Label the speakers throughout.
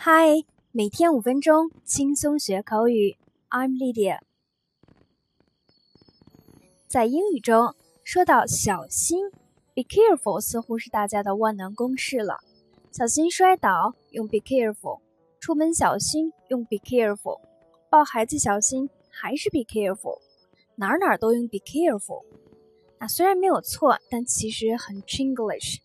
Speaker 1: 嗨，每天五分钟，轻松学口语。I'm Lydia。在英语中，说到小心，be careful 似乎是大家的万能公式了。小心摔倒，用 be careful；出门小心，用 be careful；抱孩子小心，还是 be careful。哪哪都用 be careful。那虽然没有错，但其实很 Chinglish。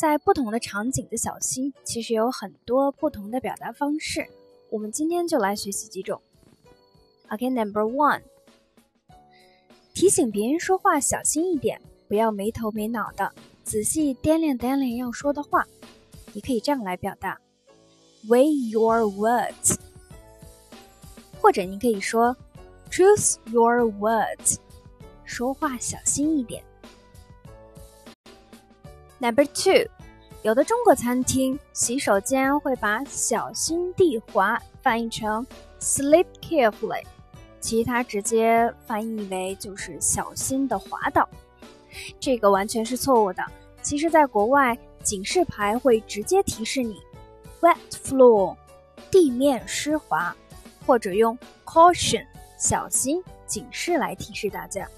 Speaker 1: 在不同的场景的小心，其实有很多不同的表达方式。我们今天就来学习几种。OK，Number one，提醒别人说话小心一点，不要没头没脑的，仔细掂量掂量要说的话。你可以这样来表达：Weigh your words，或者你可以说：Choose your words，说话小心一点。Number two，有的中国餐厅洗手间会把“小心地滑”翻译成 “slip carefully”，其他直接翻译为就是“小心的滑倒”。这个完全是错误的。其实，在国外，警示牌会直接提示你 “wet floor”，地面湿滑，或者用 “caution”，小心警示来提示大家。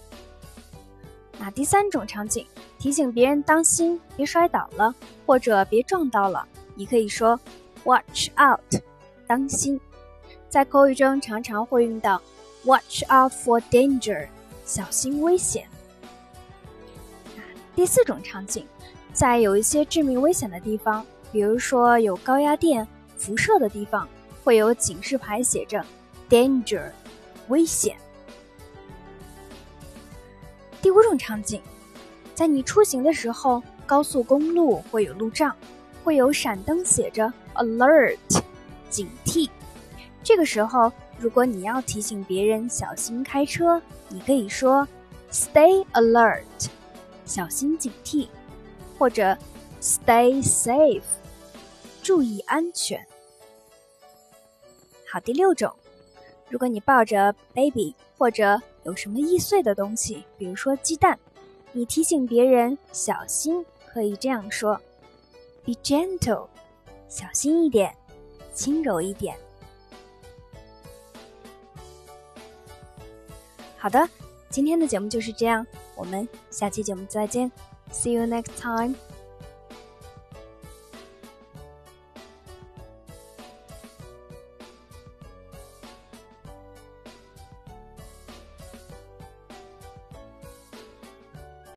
Speaker 1: 那第三种场景，提醒别人当心，别摔倒了，或者别撞到了，你可以说 “watch out”，当心。在口语中常常会用到 “watch out for danger”，小心危险。第四种场景，在有一些致命危险的地方，比如说有高压电、辐射的地方，会有警示牌写着 “danger”，危险。第五种场景，在你出行的时候，高速公路会有路障，会有闪灯写着 “alert”，警惕。这个时候，如果你要提醒别人小心开车，你可以说 “stay alert”，小心警惕，或者 “stay safe”，注意安全。好，第六种，如果你抱着 baby 或者有什么易碎的东西，比如说鸡蛋，你提醒别人小心，可以这样说：“Be gentle，小心一点，轻柔一点。”好的，今天的节目就是这样，我们下期节目再见，See you next time。